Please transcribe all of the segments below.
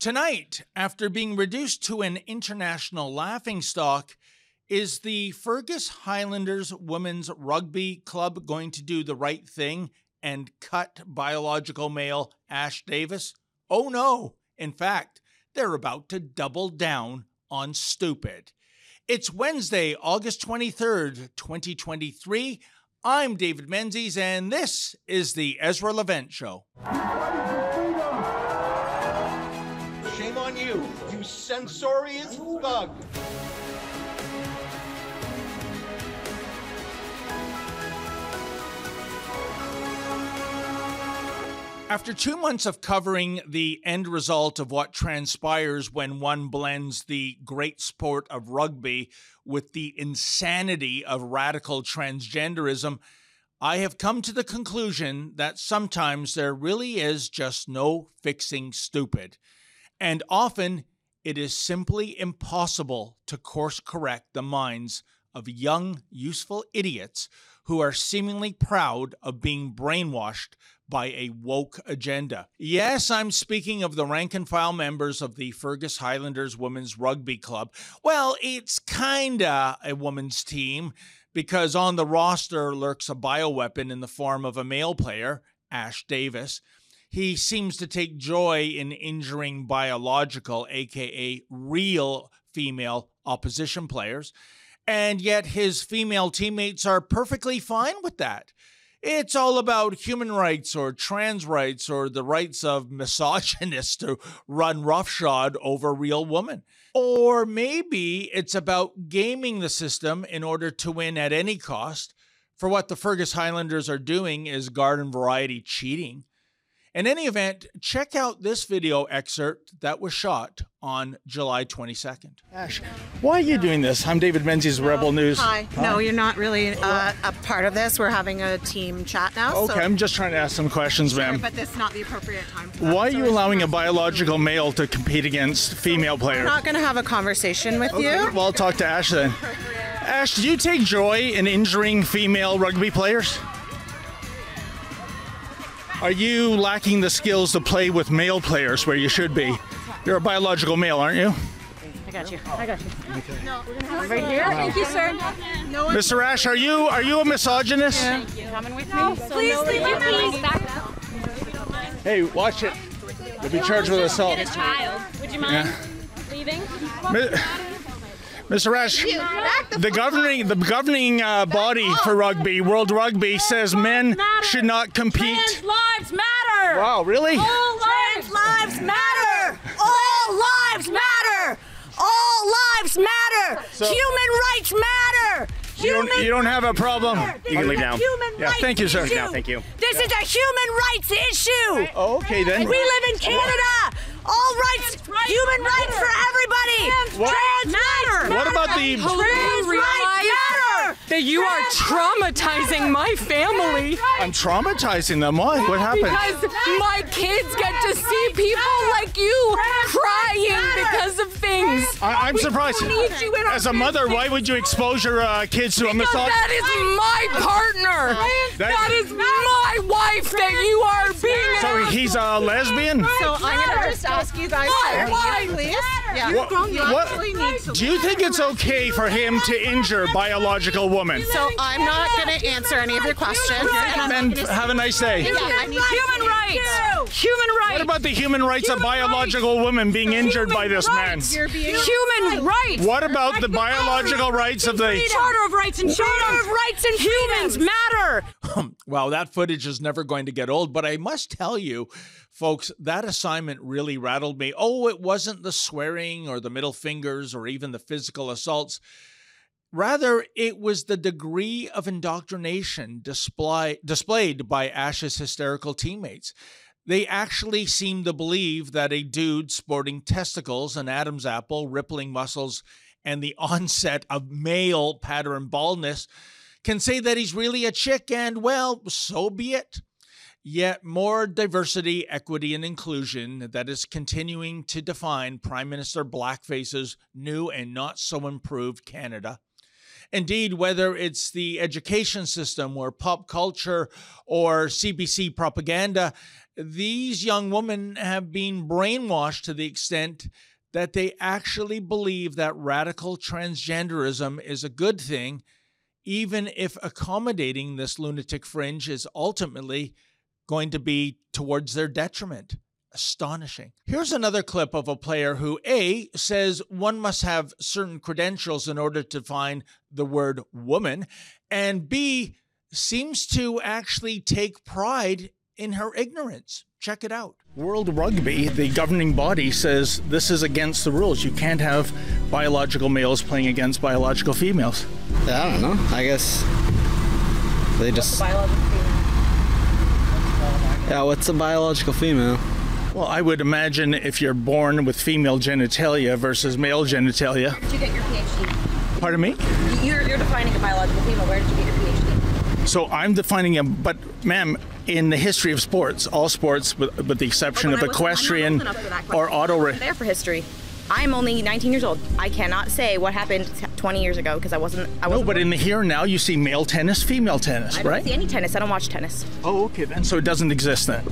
Tonight, after being reduced to an international laughingstock, is the Fergus Highlanders Women's Rugby Club going to do the right thing and cut biological male Ash Davis? Oh no! In fact, they're about to double down on stupid. It's Wednesday, August 23rd, 2023. I'm David Menzies, and this is the Ezra Levant Show. You, censorious thug. After two months of covering the end result of what transpires when one blends the great sport of rugby with the insanity of radical transgenderism, I have come to the conclusion that sometimes there really is just no fixing stupid. And often it is simply impossible to course correct the minds of young, useful idiots who are seemingly proud of being brainwashed by a woke agenda. Yes, I'm speaking of the rank and file members of the Fergus Highlanders Women's Rugby Club. Well, it's kinda a women's team because on the roster lurks a bioweapon in the form of a male player, Ash Davis. He seems to take joy in injuring biological, aka real female opposition players, and yet his female teammates are perfectly fine with that. It's all about human rights or trans rights or the rights of misogynists to run roughshod over real women. Or maybe it's about gaming the system in order to win at any cost. For what the Fergus Highlanders are doing is garden variety cheating. In any event, check out this video excerpt that was shot on July 22nd. Ash, why are you doing this? I'm David Menzies, Rebel News. Hi. No, you're not really uh, a part of this. We're having a team chat now. Okay, so I'm just trying to ask some questions, Sorry, ma'am. but this is not the appropriate time. For that. Why are So you it's allowing a biological male to compete against female players? I'm not going to have a conversation with Okay, you. well, I'll talk to Ash then. Ash, do you take joy in injuring female rugby players? Are you lacking the skills to play with male players where you should be? You're a biological male, aren't you? I got you. I got you. No, Right here. Thank you, sir. No Mr. Ash, are you are you a misogynist? Thank you. Coming with me? Please leave me please. Back. Hey, watch it. You'll be charged with assault. Get a child. Would you mind leaving? Mi- Mr. Rash, the governing the governing uh, body for rugby, World Rugby, says men should not compete. Trans lives matter. Wow, really? All lives lives matter. All lives matter. All lives matter. Human rights matter. You don't, you don't have a problem. You can leave a now. Human Yeah, thank you, sir. issue. No, thank you. This is a human rights issue. Oh, okay then. We live in Canada. All rights, human rights for everybody. What- Trans matter. What about the? Trans rights matter. that you are traumatizing my family I'm traumatizing them. Why? What happened? because my kids get to see people like you crying because of things. I, I'm surprised. need you in our As a mother, why would you expose your uh, kids to a massage? that is my partner. That- that is my wife that you are being. So he's a lesbian. So I'm gonna just ask you guys, Why? to Why? please. Yeah. What- what- actually need to Do you think it's okay for him to injure biological women? So I'm not going to answer any of your questions. Then have a nice day. Yeah, I need Human rights. Human rights. What about the human rights of Human biological women being injured by this man? You're Human rights. What about the biological rights of the? Charter of Rights and Charter of Rights and Humans matter. Wow, that footage is never going to get old. But I must tell you, folks, that assignment really rattled me. Oh, it wasn't the swearing or the middle fingers or even the physical assaults. Rather, it was the degree of indoctrination display, displayed by Ash's hysterical teammates. They actually seem to believe that a dude sporting testicles, an Adam's apple, rippling muscles, and the onset of male pattern baldness can say that he's really a chick, and well, so be it. Yet more diversity, equity, and inclusion that is continuing to define Prime Minister Blackface's new and not so improved Canada. Indeed, whether it's the education system or pop culture or CBC propaganda, these young women have been brainwashed to the extent that they actually believe that radical transgenderism is a good thing, even if accommodating this lunatic fringe is ultimately going to be towards their detriment. Astonishing. Here's another clip of a player who A says one must have certain credentials in order to find the word woman, and B seems to actually take pride in her ignorance. Check it out. World Rugby, the governing body, says this is against the rules. You can't have biological males playing against biological females. Yeah, I don't know. I guess they just. Yeah, what's a biological female? Well, I would imagine if you're born with female genitalia versus male genitalia. Where did you get your PhD? Pardon me? You're, you're defining a biological female. Where did you get your PhD? So I'm defining a, but ma'am, in the history of sports, all sports, with, with the exception But of I wasn't- I'm not equestrian old enough for that or auto I race. there for history. I'm only 19 years old. I cannot say what happened 20 years ago because I wasn't. I No, wasn't but born. in the here and now, you see male tennis, female tennis, right? I don't see any tennis. I don't watch tennis. Oh, okay then. So it doesn't exist then.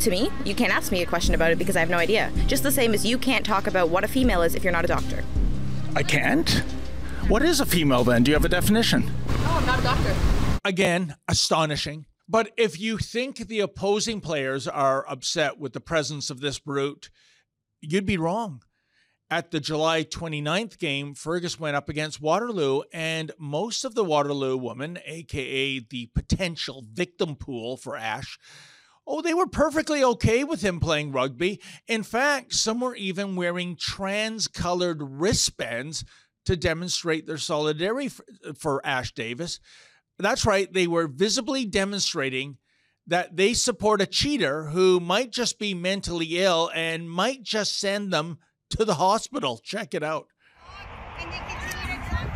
To me, you can't ask me a question about it because I have no idea. Just the same as you can't talk about what a female is if you're not a doctor. I can't. What is a female then? Do you have a definition? No, I'm not a doctor. Again, astonishing. But if you think the opposing players are upset with the presence of this brute, you'd be wrong. At the July 29th game, Fergus went up against Waterloo, and most of the Waterloo women, aka the potential victim pool for Ash, oh, they were perfectly okay with him playing rugby. In fact, some were even wearing trans colored wristbands to demonstrate their solidarity for, for Ash Davis. That's right, they were visibly demonstrating that they support a cheater who might just be mentally ill and might just send them to the hospital. Check it out. and they continue to come in.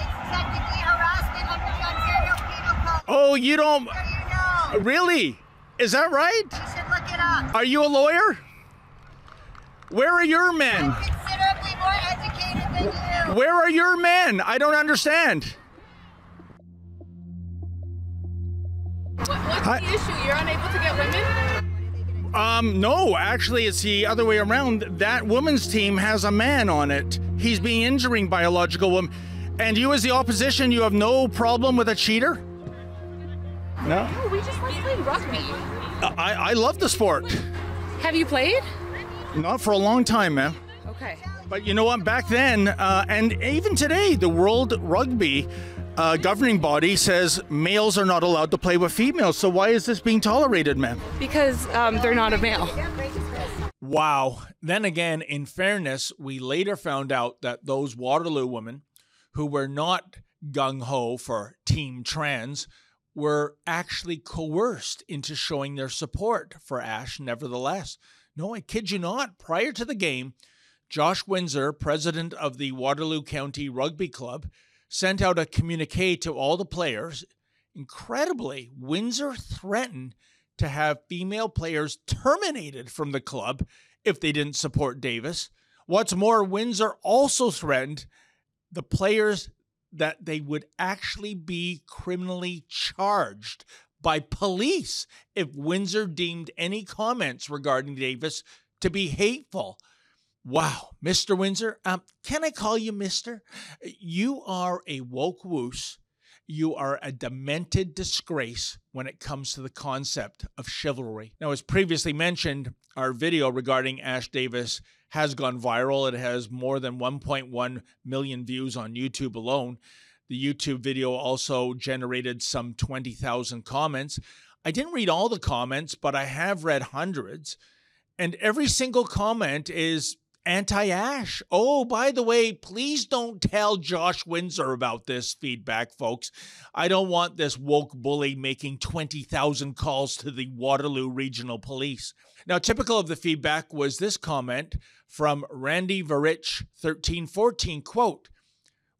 It's technically harassment under the Ontario Penal Code. Oh, you don't So you know. really? Is that right? You should look it up. Are you a lawyer? Where are your men? Considerably more educated than you. Where are your men? I don't understand. What's Hi- the issue? You're unable to get women? Um, no, actually, it's the other way around. That women's team has a man on it. He's being injuring biological woman. And you, as the opposition, you have no problem with a cheater? No. Oh, we just like playing rugby. I, I love the sport. Have you played? Not for a long time, man. Okay. But you know what? Back then, uh, and even today, the World Rugby uh, governing body says males are not allowed to play with females. So why is this being tolerated, man? Because um, they're not a male. Wow. Then again, in fairness, we later found out that those Waterloo women who were not gung ho for Team Trans were actually coerced into showing their support for Ash, nevertheless. No, I kid you not. Prior to the game, Josh Windsor, president of the Waterloo County Rugby Club, sent out a communique to all the players. Incredibly, Windsor threatened to have female players terminated from the club if they didn't support Davis. What's more, Windsor also threatened the players that they would actually be criminally charged by police if Windsor deemed any comments regarding Davis to be hateful. Wow, Mr. Windsor, um, can I call you Mr.? You are a woke woos. You are a demented disgrace when it comes to the concept of chivalry. Now, as previously mentioned, our video regarding Ash Davis has gone viral. It has more than 1.1 million views on YouTube alone. The YouTube video also generated some 20,000 comments. I didn't read all the comments, but I have read hundreds. And every single comment is anti Ash. Oh, by the way, please don't tell Josh Windsor about this feedback, folks. I don't want this woke bully making 20,000 calls to the Waterloo Regional Police. Now, typical of the feedback was this comment from Randy Varich 1314 quote,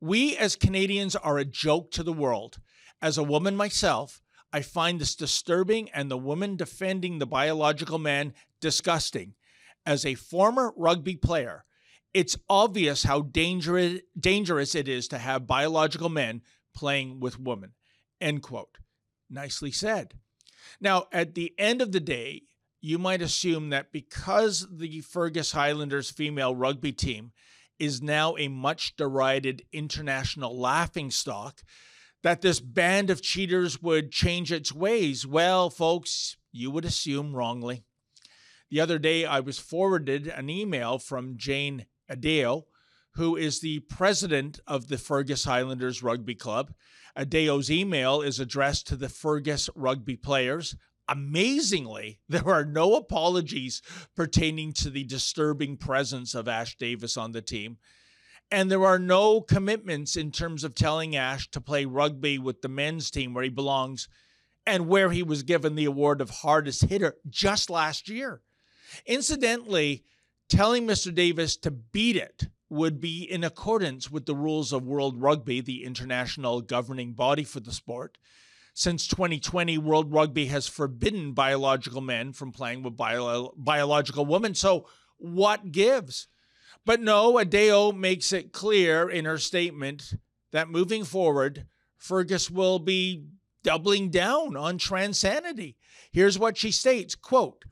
We as Canadians are a joke to the world. As a woman myself, I find this disturbing and the woman defending the biological man disgusting. As a former rugby player, it's obvious how dangerous dangerous it is to have biological men playing with women. End quote. Nicely said. Now, at the end of the day, you might assume that because the Fergus Highlanders female rugby team is now a much derided international laughingstock, that this band of cheaters would change its ways. Well, folks, you would assume wrongly. The other day, I was forwarded an email from Jane Adeo, who is the president of the Fergus Highlanders Rugby Club. Adeo's email is addressed to the Fergus rugby players. Amazingly, there are no apologies pertaining to the disturbing presence of Ash Davis on the team. And there are no commitments in terms of telling Ash to play rugby with the men's team where he belongs and where he was given the award of hardest hitter just last year. Incidentally, telling Mr. Davis to beat it would be in accordance with the rules of World Rugby, the international governing body for the sport. Since 2020, World Rugby has forbidden biological men from playing with bio- biological women. So, what gives? But no, Adeo makes it clear in her statement that moving forward, Fergus will be doubling down on transanity. Here's what she states quote,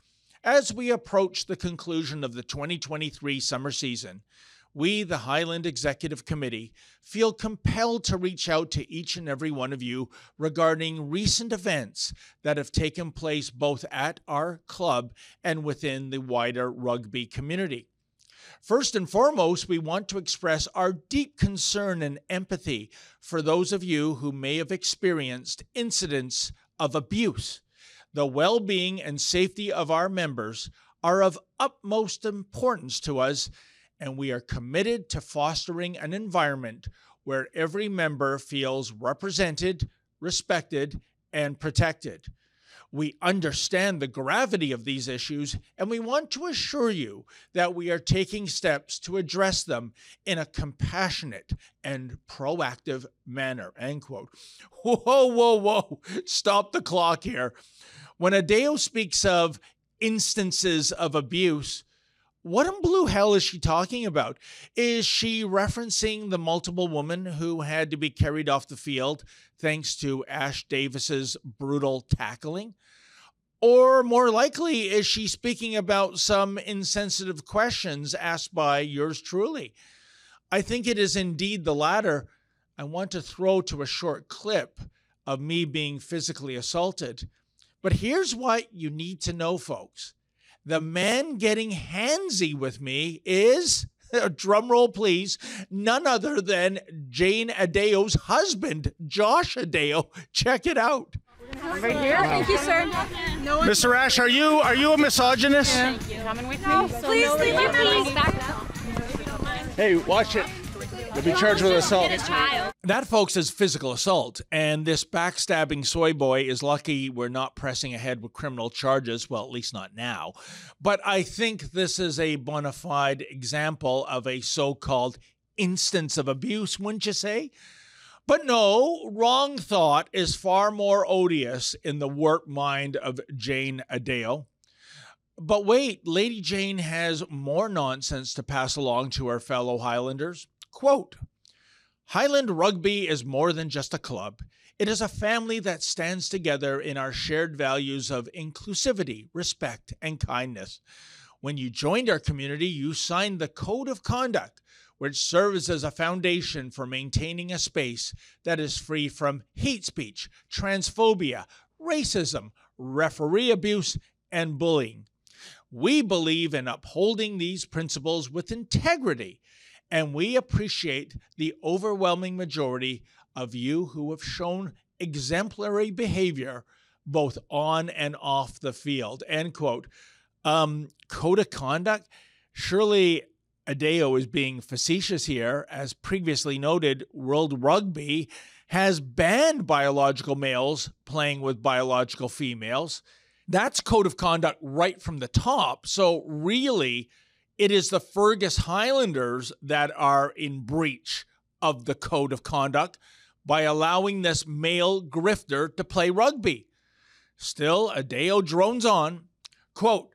as we approach the conclusion of the 2023 summer season, we, the Highland Executive Committee, feel compelled to reach out to each and every one of you regarding recent events that have taken place both at our club and within the wider rugby community. First and foremost, we want to express our deep concern and empathy for those of you who may have experienced incidents of abuse the well being and safety of our members are of utmost importance to us, and we are committed to fostering an environment where every member feels represented, respected, and protected. We understand the gravity of these issues, and we want to assure you that we are taking steps to address them in a compassionate and proactive manner. End quote. Whoa, whoa, whoa. Stop the clock here. When Adeo speaks of instances of abuse, what in blue hell is she talking about? Is she referencing the multiple women who had to be carried off the field thanks to Ash Davis's brutal tackling? Or more likely, is she speaking about some insensitive questions asked by yours truly? I think it is indeed the latter. I want to throw to a short clip of me being physically assaulted. But here's what you need to know, folks. The man getting handsy with me is, drum roll please, none other than Jane Adeo's husband, Josh Adeo. Check it out. Right here. Thank you, sir. No one. Mr. Ash, are you are you a misogynist? Thank you. Coming with me. Please, thank you, please. Back Hey, watch it. You'll be charged with assault. That, folks, is physical assault. And this backstabbing soy boy is lucky we're not pressing ahead with criminal charges. Well, at least not now. But I think this is a bona fide example of a so called instance of abuse, wouldn't you say? But no, wrong thought is far more odious in the warped mind of Jane Adeo. But wait, Lady Jane has more nonsense to pass along to her fellow Highlanders. Quote Highland Rugby is more than just a club. It is a family that stands together in our shared values of inclusivity, respect, and kindness. When you joined our community, you signed the Code of Conduct, which serves as a foundation for maintaining a space that is free from hate speech, transphobia, racism, referee abuse, and bullying. We believe in upholding these principles with integrity and we appreciate the overwhelming majority of you who have shown exemplary behavior both on and off the field. End quote. Um, code of conduct. Surely Adeo is being facetious here. As previously noted, World Rugby has banned biological males playing with biological females. That's code of conduct right from the top. So, really, it is the Fergus Highlanders that are in breach of the code of conduct by allowing this male grifter to play rugby. Still, Adeo drones on. Quote,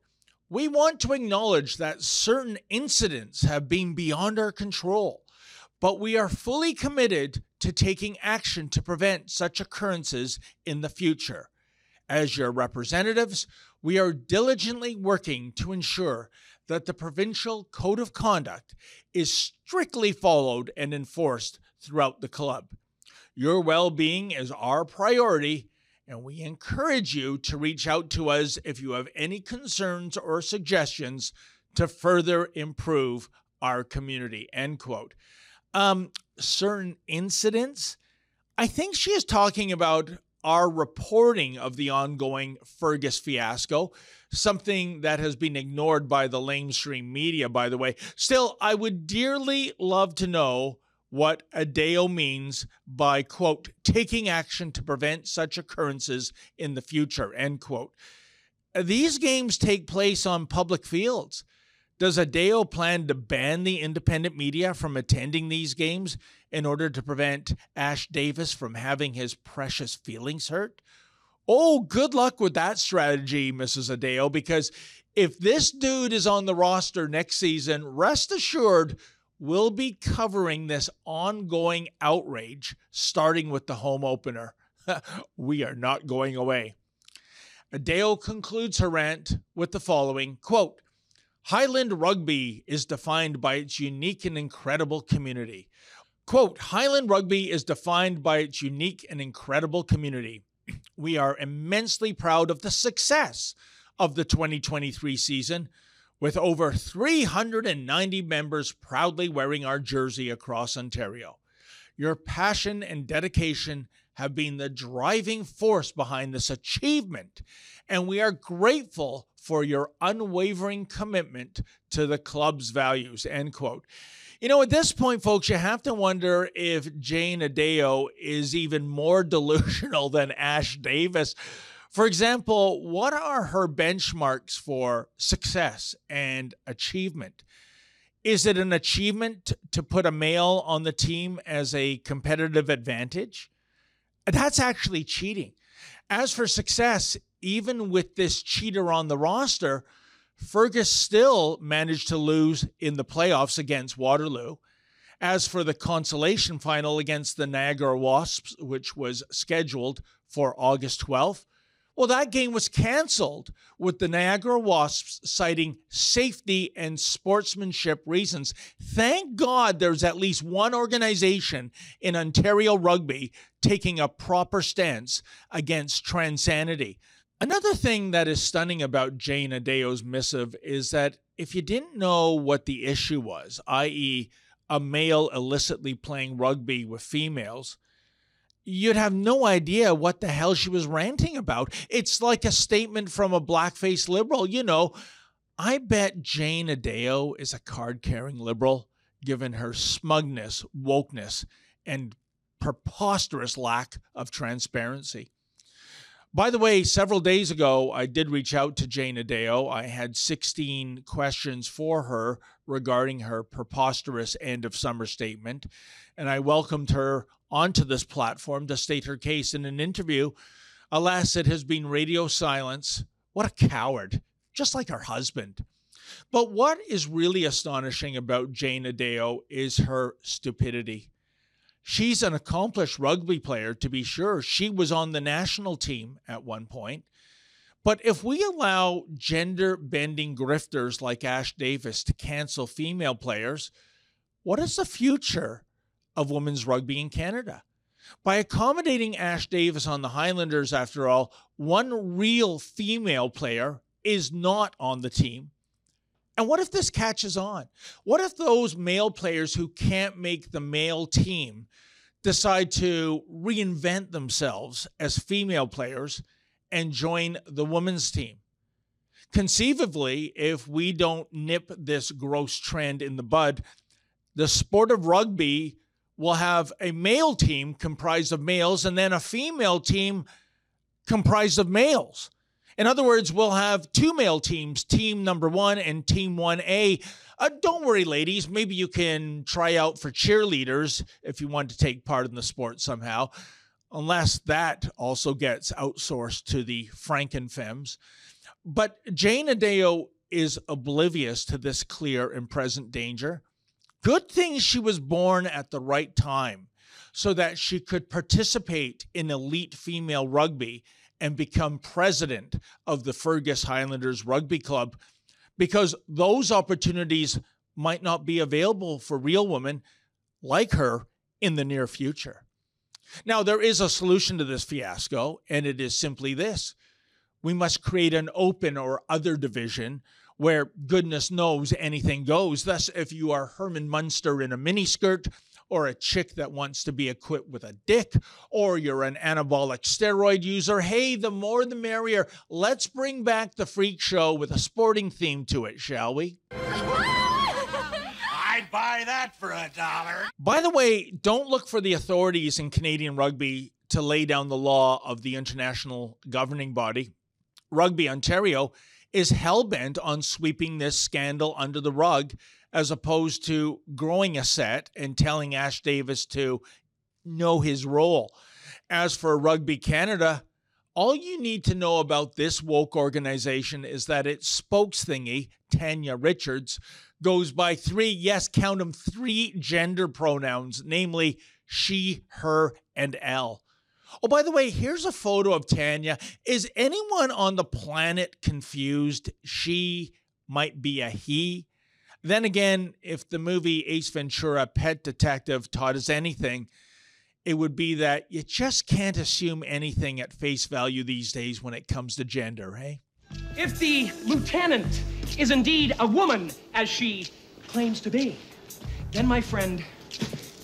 We want to acknowledge that certain incidents have been beyond our control, but we are fully committed to taking action to prevent such occurrences in the future. As your representatives, we are diligently working to ensure that the provincial code of conduct is strictly followed and enforced throughout the club. Your well being is our priority, and we encourage you to reach out to us if you have any concerns or suggestions to further improve our community. End quote. Um, certain incidents, I think she is talking about our reporting of the ongoing Fergus fiasco, something that has been ignored by the lamestream media, by the way. Still, I would dearly love to know what Adeo means by, quote, taking action to prevent such occurrences in the future, end quote. These games take place on public fields. Does Adeo plan to ban the independent media from attending these games in order to prevent Ash Davis from having his precious feelings hurt? Oh, good luck with that strategy, Mrs. Adeo, because if this dude is on the roster next season, rest assured we'll be covering this ongoing outrage, starting with the home opener. we are not going away. Adeo concludes her rant with the following quote, Highland rugby is defined by its unique and incredible community. Quote, Highland rugby is defined by its unique and incredible community. We are immensely proud of the success of the 2023 season, with over 390 members proudly wearing our jersey across Ontario. Your passion and dedication have been the driving force behind this achievement, and we are grateful for your unwavering commitment to the club's values. End quote. You know, at this point, folks, you have to wonder if Jane Adeo is even more delusional than Ash Davis for example, what are her benchmarks for success and achievement? Is it an achievement to put a male on the team as a competitive advantage? That's actually cheating. As for success, even with this cheater on the roster, Fergus still managed to lose in the playoffs against Waterloo. As for the consolation final against the Niagara Wasps, which was scheduled for August 12th, well, that game was canceled with the Niagara Wasps citing safety and sportsmanship reasons. Thank God there's at least one organization in Ontario rugby taking a proper stance against transanity. Another thing that is stunning about Jane Adeo's missive is that if you didn't know what the issue was, i.e., a male illicitly playing rugby with females, you'd have no idea what the hell she was ranting about. It's like a statement from a blackface liberal. You know, I bet Jane Adeo is a card carrying liberal, given her smugness, wokeness, and preposterous lack of transparency. By the way, several days ago, I did reach out to Jane Adeo. I had 16 questions for her regarding her preposterous end of summer statement, and I welcomed her onto this platform to state her case in an interview. Alas, it has been radio silence. What a coward, just like her husband. But what is really astonishing about Jane Adeo is her stupidity. She's an accomplished rugby player, to be sure. She was on the national team at one point. But if we allow gender bending grifters like Ash Davis to cancel female players, what is the future of women's rugby in Canada. By accommodating Ash Davis on the Highlanders, after all, one real female player is not on the team. And what if this catches on? What if those male players who can't make the male team decide to reinvent themselves as female players and join the women's team? Conceivably, if we don't nip this gross trend in the bud, the sport of rugby will have a male team comprised of males and then a female team comprised of males. In other words, we'll have two male teams, team number one and team 1A. Uh, don't worry, ladies. Maybe you can try out for cheerleaders if you want to take part in the sport somehow, unless that also gets outsourced to the Frankenfems. But Jane Adeo is oblivious to this clear and present danger. Good thing she was born at the right time so that she could participate in elite female rugby and become president of the Fergus Highlanders Rugby Club because those opportunities might not be available for real women like her in the near future. Now, there is a solution to this fiasco, and it is simply this we must create an open or other division where goodness knows anything goes. Thus, if you are Herman Munster in a miniskirt, or a chick that wants to be equipped with a dick, or you're an anabolic steroid user, hey, the more the merrier. Let's bring back the freak show with a sporting theme to it, shall we? I'd buy that for a dollar. By the way, don't look for the authorities in Canadian rugby to lay down the law of the international governing body. Rugby Ontario is hell bent on sweeping this scandal under the rug as opposed to growing a set and telling Ash Davis to know his role. As for Rugby Canada, all you need to know about this woke organization is that its spokes thingy, Tanya Richards, goes by three, yes, count them, three gender pronouns, namely she, her, and L. Oh, by the way, here's a photo of Tanya. Is anyone on the planet confused? She might be a he. Then again, if the movie Ace Ventura Pet Detective taught us anything, it would be that you just can't assume anything at face value these days when it comes to gender, hey? If the lieutenant is indeed a woman, as she claims to be, then, my friend,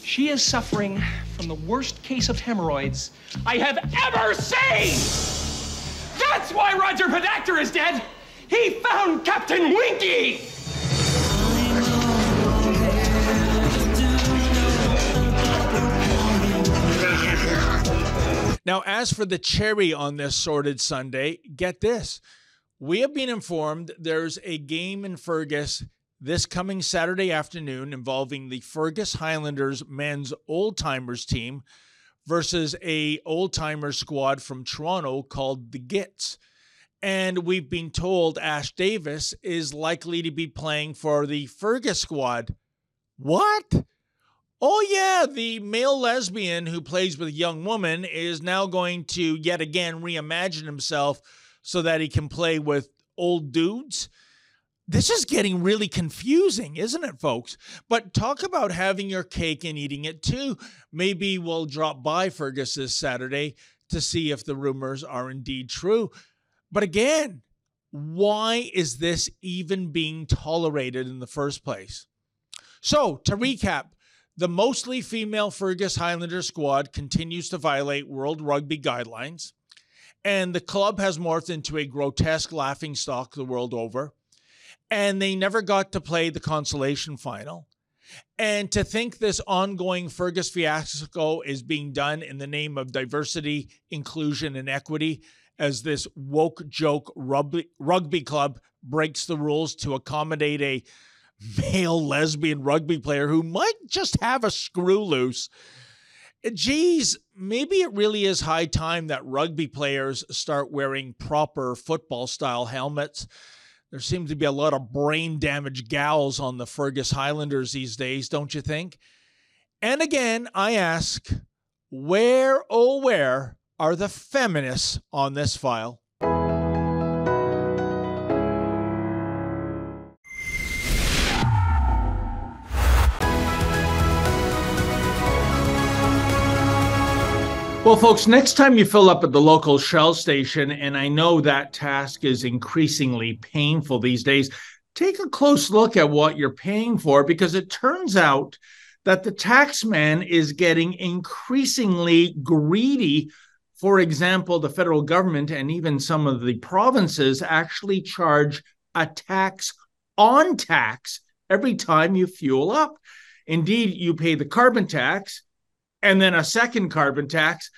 she is suffering from the worst case of hemorrhoids I have ever seen! That's why Roger Podacter is dead! He found Captain Winky! Now, as for the cherry on this sordid Sunday, get this. We have been informed there's a game in Fergus this coming Saturday afternoon involving the Fergus Highlanders men's old timers team versus a old timer squad from Toronto called the Gits. And we've been told Ash Davis is likely to be playing for the Fergus squad. What? Oh, yeah, the male lesbian who plays with a young woman is now going to yet again reimagine himself so that he can play with old dudes. This is getting really confusing, isn't it, folks? But talk about having your cake and eating it too. Maybe we'll drop by Fergus this Saturday to see if the rumors are indeed true. But again, why is this even being tolerated in the first place? So, to recap, the mostly female Fergus Highlander squad continues to violate World Rugby guidelines, and the club has morphed into a grotesque laughingstock the world over. And they never got to play the consolation final. And to think this ongoing Fergus fiasco is being done in the name of diversity, inclusion, and equity, as this woke joke rugby, rugby club breaks the rules to accommodate a male lesbian rugby player who might just have a screw loose. Geez, maybe it really is high time that rugby players start wearing proper football style helmets. There seems to be a lot of brain damage gals on the Fergus Highlanders these days, don't you think? And again, I ask, where, oh, where are the feminists on this file? Well, folks, next time you fill up at the local Shell station, and I know that task is increasingly painful these days, take a close look at what you're paying for because it turns out that the taxman is getting increasingly greedy. For example, the federal government and even some of the provinces actually charge a tax on tax every time you fuel up. Indeed, you pay the carbon tax and then a second carbon tax,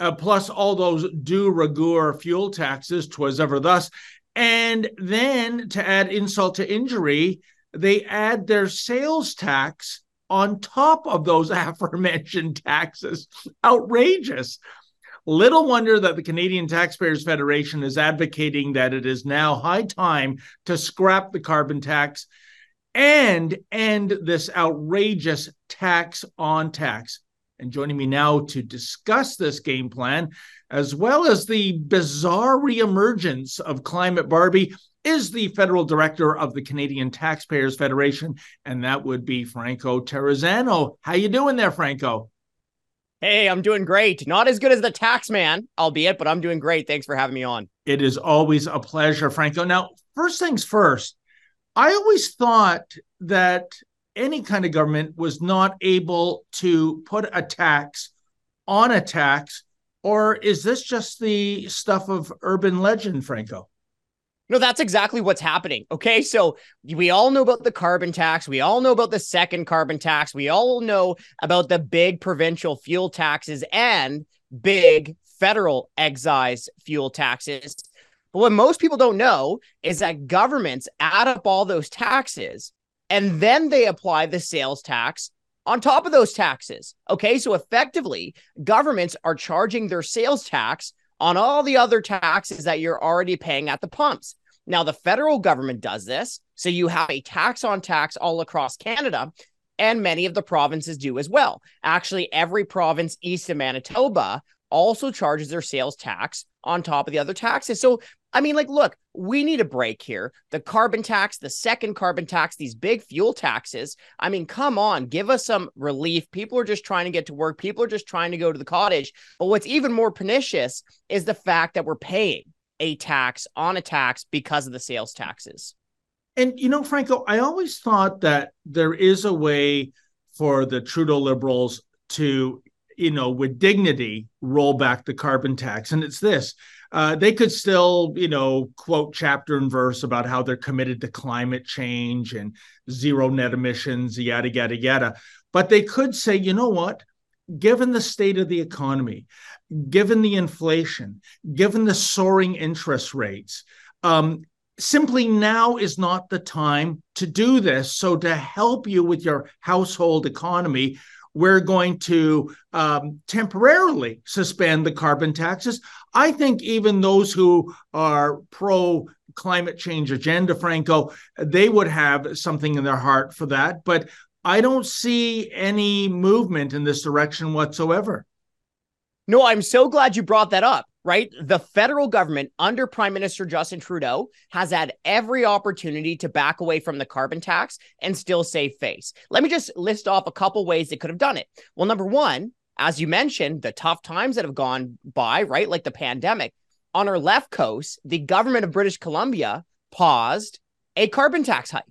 uh, plus all those de rigueur fuel taxes, twas ever thus. And then to add insult to injury, they add their sales tax on top of those aforementioned taxes. Outrageous. Little wonder that the Canadian Taxpayers Federation is advocating that it is now high time to scrap the carbon tax and end this outrageous tax on tax. And joining me now to discuss this game plan, as well as the bizarre reemergence of Climate Barbie, is the federal director of the Canadian Taxpayers Federation, and that would be Franco Terrazzano. How you doing there, Franco? Hey, I'm doing great. Not as good as the tax man, albeit, but I'm doing great. Thanks for having me on. It is always a pleasure, Franco. Now, first things first, I always thought that any kind of government was not able to put a tax on a tax, or is this just the stuff of urban legend, Franco? No, that's exactly what's happening. Okay. So we all know about the carbon tax. We all know about the second carbon tax. We all know about the big provincial fuel taxes and big federal excise fuel taxes. But what most people don't know is that governments add up all those taxes and then they apply the sales tax on top of those taxes. Okay. So effectively, governments are charging their sales tax on all the other taxes that you're already paying at the pumps. Now, the federal government does this. So you have a tax on tax all across Canada, and many of the provinces do as well. Actually, every province east of Manitoba also charges their sales tax on top of the other taxes. So, I mean, like, look, we need a break here. The carbon tax, the second carbon tax, these big fuel taxes. I mean, come on, give us some relief. People are just trying to get to work. People are just trying to go to the cottage. But what's even more pernicious is the fact that we're paying a tax on a tax because of the sales taxes. And, you know, Franco, I always thought that there is a way for the Trudeau Liberals to you know, with dignity, roll back the carbon tax. And it's this uh, they could still, you know, quote chapter and verse about how they're committed to climate change and zero net emissions, yada, yada, yada. But they could say, you know what? Given the state of the economy, given the inflation, given the soaring interest rates, um, simply now is not the time to do this. So, to help you with your household economy, we're going to um, temporarily suspend the carbon taxes. I think even those who are pro climate change agenda, Franco, they would have something in their heart for that. But I don't see any movement in this direction whatsoever. No, I'm so glad you brought that up right? The federal government under Prime Minister Justin Trudeau has had every opportunity to back away from the carbon tax and still save face. Let me just list off a couple ways they could have done it. Well, number one, as you mentioned, the tough times that have gone by, right? Like the pandemic. On our left coast, the government of British Columbia paused a carbon tax hike.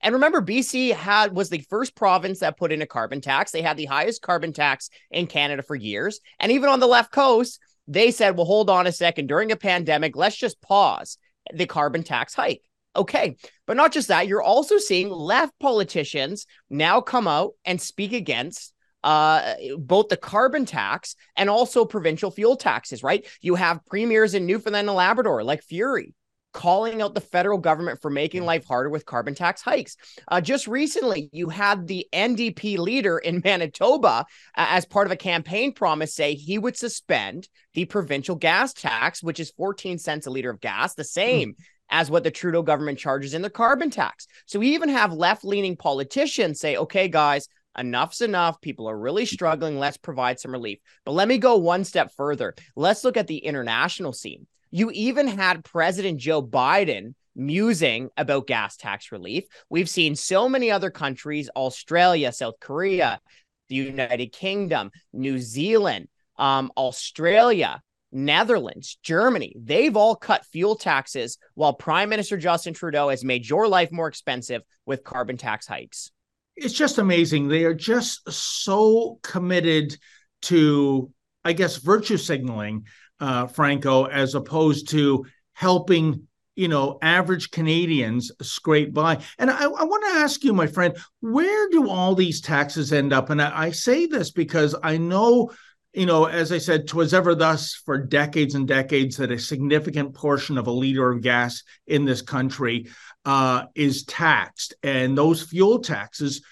And remember, BC had was the first province that put in a carbon tax. They had the highest carbon tax in Canada for years. And even on the left coast, they said, well, hold on a second. During a pandemic, let's just pause the carbon tax hike. Okay. But not just that, you're also seeing left politicians now come out and speak against uh, both the carbon tax and also provincial fuel taxes, right? You have premiers in Newfoundland and Labrador like Furey calling out the federal government for making life harder with carbon tax hikes. Uh, just recently, you had the NDP leader in Manitoba, uh, as part of a campaign promise, say he would suspend the provincial gas tax, which is 14 cents a liter of gas, the same. Mm. As what the Trudeau government charges in the carbon tax. So we even have left leaning politicians say, okay, guys, enough's enough. People are really struggling. Let's provide some relief. But let me go one step further. Let's look at the international scene. You even had President Joe Biden musing about gas tax relief. We've seen so many other countries Australia, South Korea, the United Kingdom, New Zealand, um, Australia, Netherlands, Germany, they've all cut fuel taxes while Prime Minister Justin Trudeau has made your life more expensive with carbon tax hikes. It's just amazing. They are just so committed to, I guess, virtue signaling uh, Franco, as opposed to helping you know average Canadians scrape by. And I, I want to ask you, my friend, where do all these taxes end up? And I, I say this because I know you know, as I said, twas ever thus for decades and decades that a significant portion of a liter of gas in this country uh, is taxed. And those fuel taxes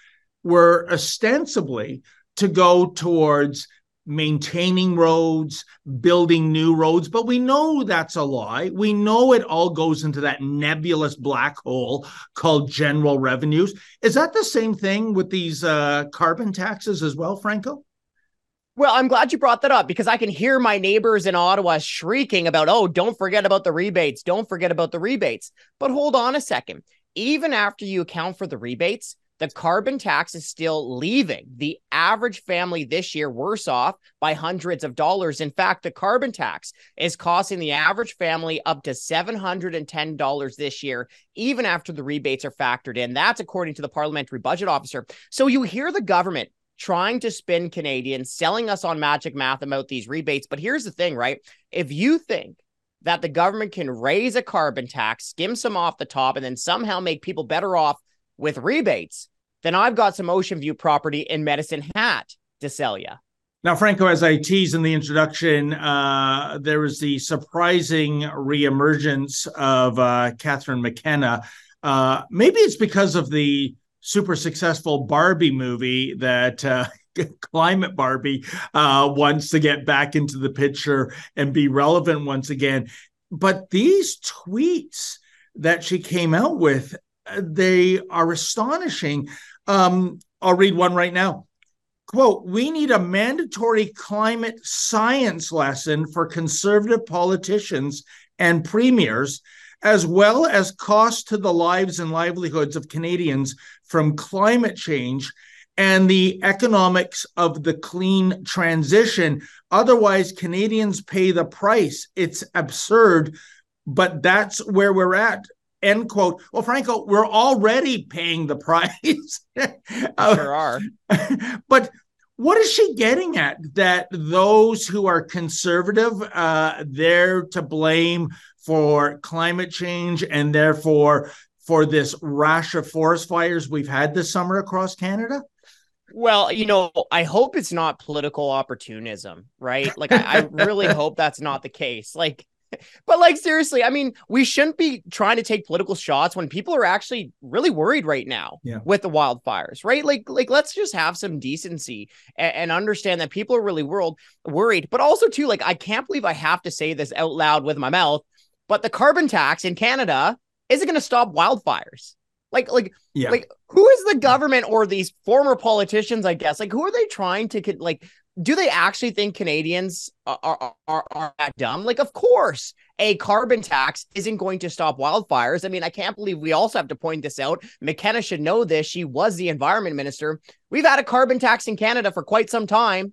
were ostensibly to go towards maintaining roads, building new roads, but we know that's a lie. We know it all goes into that nebulous black hole called general revenues. Is that the same thing with these uh, carbon taxes as well, Franco? Well, I'm glad you brought that up because I can hear my neighbors in Ottawa shrieking about, oh, don't forget about the rebates. Don't forget about the rebates. But hold on a second. Even after you account for the rebates, the carbon tax is still leaving the average family this year worse off by hundreds of dollars. In fact, the carbon tax is costing the average family up to $710 this year, even after the rebates are factored in. That's according to the parliamentary budget officer. So you hear the government trying to spin Canadians, selling us on magic math about these rebates. But here's the thing, right? If you think that the government can raise a carbon tax, skim some off the top, and then somehow make people better off with rebates, then I've got some Ocean View property in Medicine Hat to sell you. Now, Franco, as I teased in the introduction, uh, there was the surprising reemergence of uh, Catherine McKenna. Uh, maybe it's because of the super successful Barbie movie that uh, Climate Barbie uh, wants to get back into the picture and be relevant once again. But these tweets that she came out with, uh, they are astonishing. Um, I'll read one right now. Quote, we need a mandatory climate science lesson for conservative politicians and premiers, as well as cost to the lives and livelihoods of Canadians from climate change and the economics of the clean transition. Otherwise, Canadians pay the price. It's absurd, but that's where we're at end quote. Well, Franco, we're already paying the price. uh, sure are. but what is she getting at? That those who are conservative, uh, they're to blame for climate change and therefore for this rash of forest fires we've had this summer across Canada? Well, you know, I hope it's not political opportunism, right? Like, I, I really hope that's not the case. Like, but like seriously, I mean, we shouldn't be trying to take political shots when people are actually really worried right now yeah. with the wildfires, right? Like, like let's just have some decency and, and, understand that people are really world worried. But also, too, like I can't believe I have to say this out loud with my mouth, but the carbon tax in Canada isn't going to stop wildfires. Like, like, yeah. like, who is the government or these former politicians? I guess, like, who are they trying to like do they actually think Canadians are, are, are, that dumb? Like, of course, a carbon tax isn't going to stop wildfires. I mean, I can't believe we also have to point this out. McKenna should know this. She was the environment minister. We've had a carbon tax in Canada for quite some time.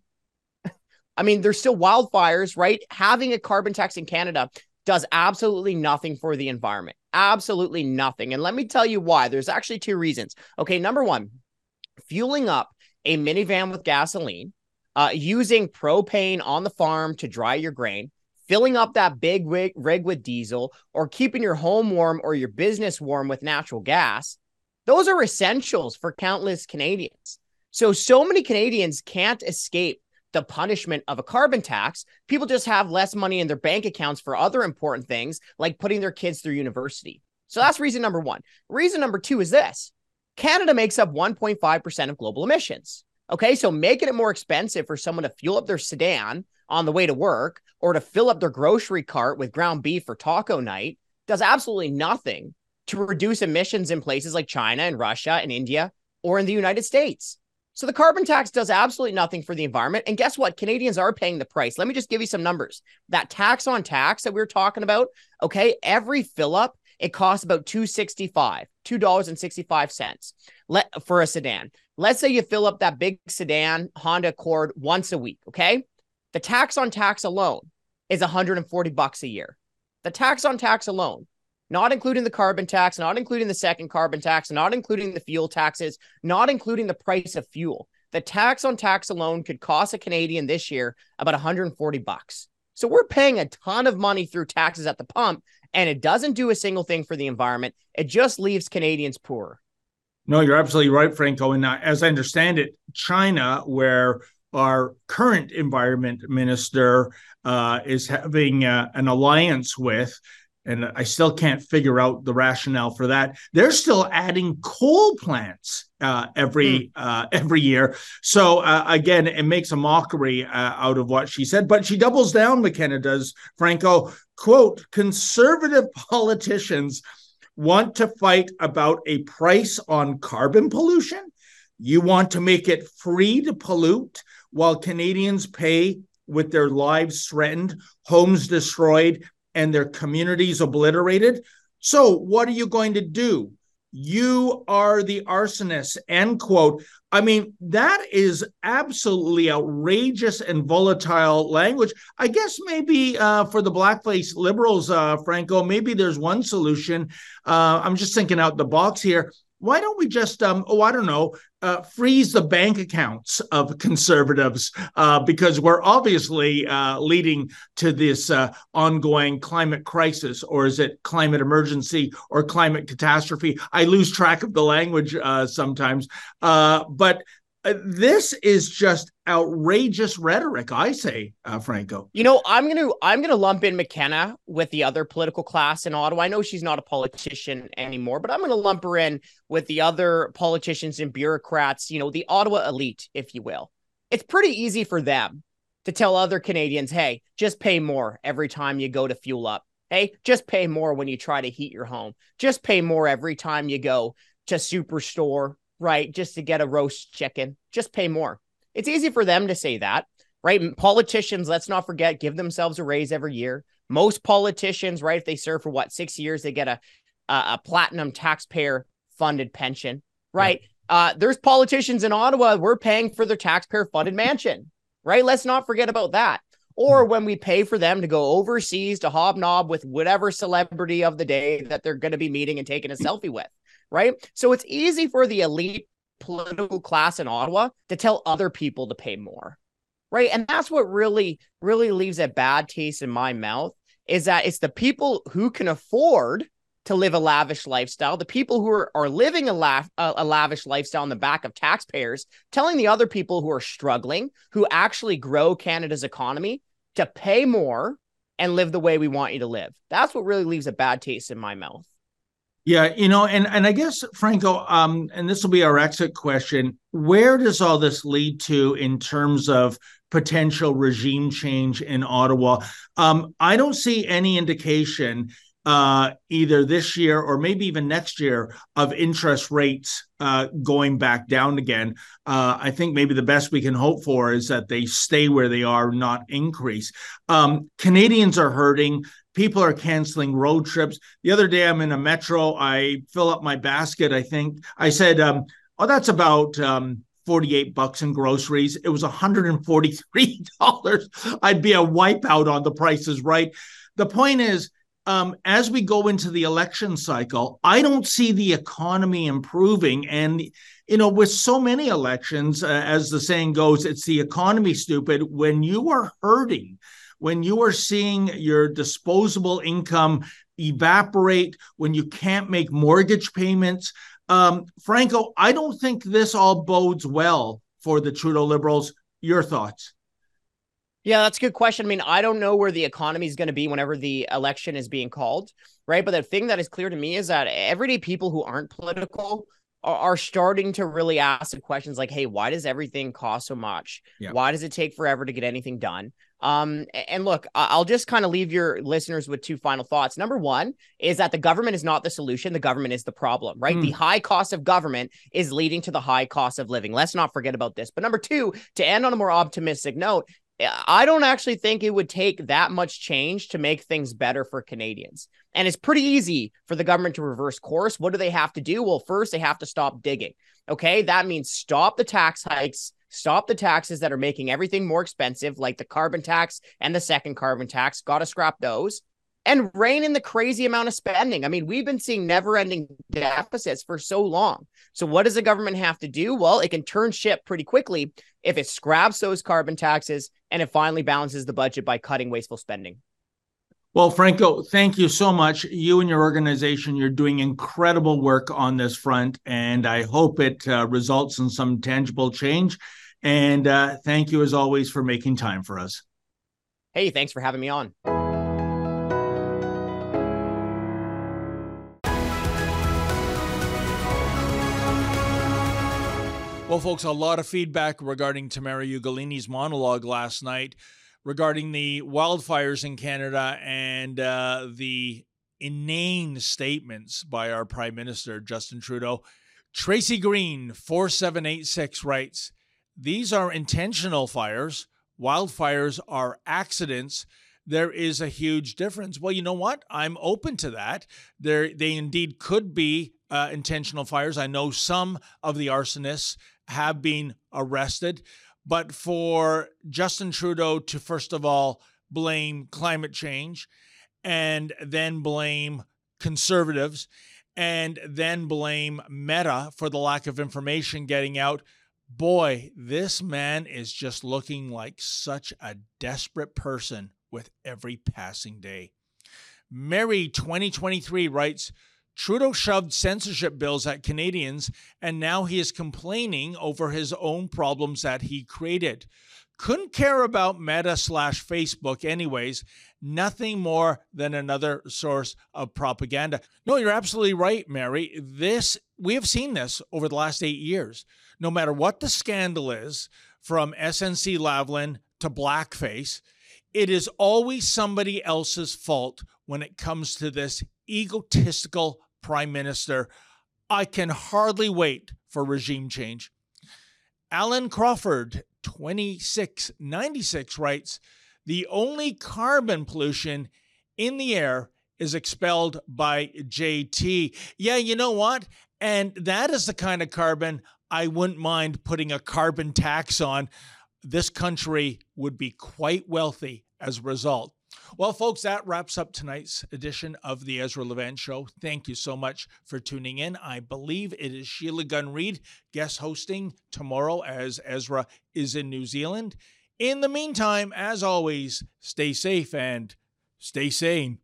I mean, there's still wildfires, right? Having a carbon tax in Canada does absolutely nothing for the environment. Absolutely nothing. And let me tell you why. There's actually two reasons. Okay, number one, fueling up a minivan with gasoline uh, using propane on the farm to dry your grain, filling up that big rig, rig with diesel, or keeping your home warm or your business warm with natural gas, those are essentials for countless Canadians. So, so many Canadians can't escape the punishment of a carbon tax. People just have less money in their bank accounts for other important things, like putting their kids through university. So that's reason number one. Reason number two is this Canada makes up 1.5% of global emissions. Okay, so making it more expensive for someone to fuel up their sedan on the way to work or to fill up their grocery cart with ground beef for taco night does absolutely nothing to reduce emissions in places like China and Russia and India or in the United States. So the carbon tax does absolutely nothing for the environment. And guess what? Canadians are paying the price. Let me just give you some numbers. That tax on tax that we are talking about, okay, every fill up, it costs about 265, $2.65 let, for a sedan. Let's say you fill up that big sedan Honda Accord once a week, okay? The tax on tax alone is 140 bucks a year. The tax on tax alone, not including the carbon tax, not including the second carbon tax, not including the fuel taxes, not including the price of fuel. The tax on tax alone could cost a Canadian this year about 140 bucks. So we're paying a ton of money through taxes at the pump, and it doesn't do a single thing for the environment. It just leaves Canadians poorer. No, you're absolutely right, Franco. And as I understand it, China, where our current environment minister uh, is having uh, an alliance with, and I still can't figure out the rationale for that. They're still adding coal plants uh, every mm. uh, every year. So uh, again, it makes a mockery uh, out of what she said, but she doubles down. McKenna does. Franco quote: "Conservative politicians want to fight about a price on carbon pollution. You want to make it free to pollute, while Canadians pay." With their lives threatened, homes destroyed, and their communities obliterated. So, what are you going to do? You are the arsonist, end quote. I mean, that is absolutely outrageous and volatile language. I guess maybe uh, for the blackface liberals, uh, Franco, maybe there's one solution. Uh, I'm just thinking out the box here why don't we just um, oh i don't know uh, freeze the bank accounts of conservatives uh, because we're obviously uh, leading to this uh, ongoing climate crisis or is it climate emergency or climate catastrophe? I lose track of the language uh, sometimes uh, but this is just outrageous rhetoric i say uh, franco. You know i'm gonna i'm gonna lump in mckenna with the other political class in ottawa. I know she's not a politician anymore but i'm gonna lump her in with the other politicians and bureaucrats you know the ottawa elite if you will. It's pretty easy for them to tell other canadians hey just pay more every time you go to fuel up. Hey just pay more when you try to heat your home. Just pay more every time you go to superstore right? Just to get a roast chicken, just pay more. It's easy for them to say that, right? Politicians, let's not forget, give themselves a raise every year. Most politicians, right, if they serve for what, six years, they get a, a, a platinum taxpayer funded pension, right? Uh, there's politicians in Ottawa, we're paying for their taxpayer funded mansion, right? Let's not forget about that. Or when we pay for them to go overseas to hobnob with whatever celebrity of the day that they're going to be meeting and taking a selfie with right? So it's easy for the elite political class in Ottawa to tell other people to pay more, right? And that's what really, really leaves a bad taste in my mouth is that it's the people who can afford to live a lavish lifestyle, the people who are, are living a, la- a lavish lifestyle on the back of taxpayers, telling the other people who are struggling, who actually grow Canada's economy, to pay more and live the way we want you to live. That's what really leaves a bad taste in my mouth. Yeah, you know, and and I guess Franco, um, and this will be our exit question: Where does all this lead to in terms of potential regime change in Ottawa? Um, I don't see any indication uh, either this year or maybe even next year of interest rates uh, going back down again. Uh, I think maybe the best we can hope for is that they stay where they are, not increase. Um, Canadians are hurting people are canceling road trips. The other day, I'm in a metro. I fill up my basket. I think I said, um, "Oh, that's about." Um, 48 bucks in groceries. It was $143. I'd be a wipeout on the prices, right? The point is, um, as we go into the election cycle, I don't see the economy improving. And, you know, with so many elections, uh, as the saying goes, it's the economy stupid. When you are hurting, when you are seeing your disposable income evaporate, when you can't make mortgage payments. Um, Franco, I don't think this all bodes well for the Trudeau Liberals. Your thoughts? Yeah, that's a good question. I mean, I don't know where the economy is going to be whenever the election is being called, right? But the thing that is clear to me is that everyday people who aren't political are, starting to really ask the questions like, hey, why does everything cost so much? Yeah. Why does it take forever to get anything done? Um, and look, I'll just kind of leave your listeners with two final thoughts. Number one is that the government is not the solution, the government is the problem, right? Mm. The high cost of government is leading to the high cost of living. Let's not forget about this. But number two, to end on a more optimistic note, I don't actually think it would take that much change to make things better for Canadians. And it's pretty easy for the government to reverse course. What do they have to do? Well, first, they have to stop digging. Okay. That means stop the tax hikes, stop the taxes that are making everything more expensive, like the carbon tax and the second carbon tax. Got to scrap those and rein in the crazy amount of spending. I mean, we've been seeing never ending deficits for so long. So, what does the government have to do? Well, it can turn ship pretty quickly if it scraps those carbon taxes and it finally balances the budget by cutting wasteful spending. Well, Franco, thank you so much. You and your organization, you're doing incredible work on this front, and I hope it uh, results in some tangible change. And uh, thank you, as always, for making time for us. Hey, thanks for having me on. Well, folks, a lot of feedback regarding Tamara Ugolini's monologue last night regarding the wildfires in Canada and uh, the inane statements by our Prime Minister, Justin Trudeau. Tracy Green, 4786, writes These are intentional fires. Wildfires are accidents. There is a huge difference. Well, you know what? I'm open to that. There, they indeed could be uh, intentional fires. I know some of the arsonists have been arrested. But for Justin Trudeau to, first of all, blame climate change and then blame conservatives and then blame Meta for the lack of information getting out. Boy, this man is just looking like such a desperate person with every passing day. Mary 2023 writes Trudeau shoved censorship bills at Canadians, and now he is complaining over his own problems that he created. Couldn't care about Meta slash Facebook, anyways. Nothing more than another source of propaganda. No, you're absolutely right, Mary. This we have seen this over the last eight years. No matter what the scandal is, from SNC Lavalin to blackface, it is always somebody else's fault when it comes to this egotistical prime minister. I can hardly wait for regime change. Alan Crawford, 2696, writes The only carbon pollution in the air is expelled by JT. Yeah, you know what? And that is the kind of carbon I wouldn't mind putting a carbon tax on. This country would be quite wealthy as a result. Well, folks, that wraps up tonight's edition of the Ezra Levant Show. Thank you so much for tuning in. I believe it is Sheila Gunn Reid guest hosting tomorrow as Ezra is in New Zealand. In the meantime, as always, stay safe and stay sane.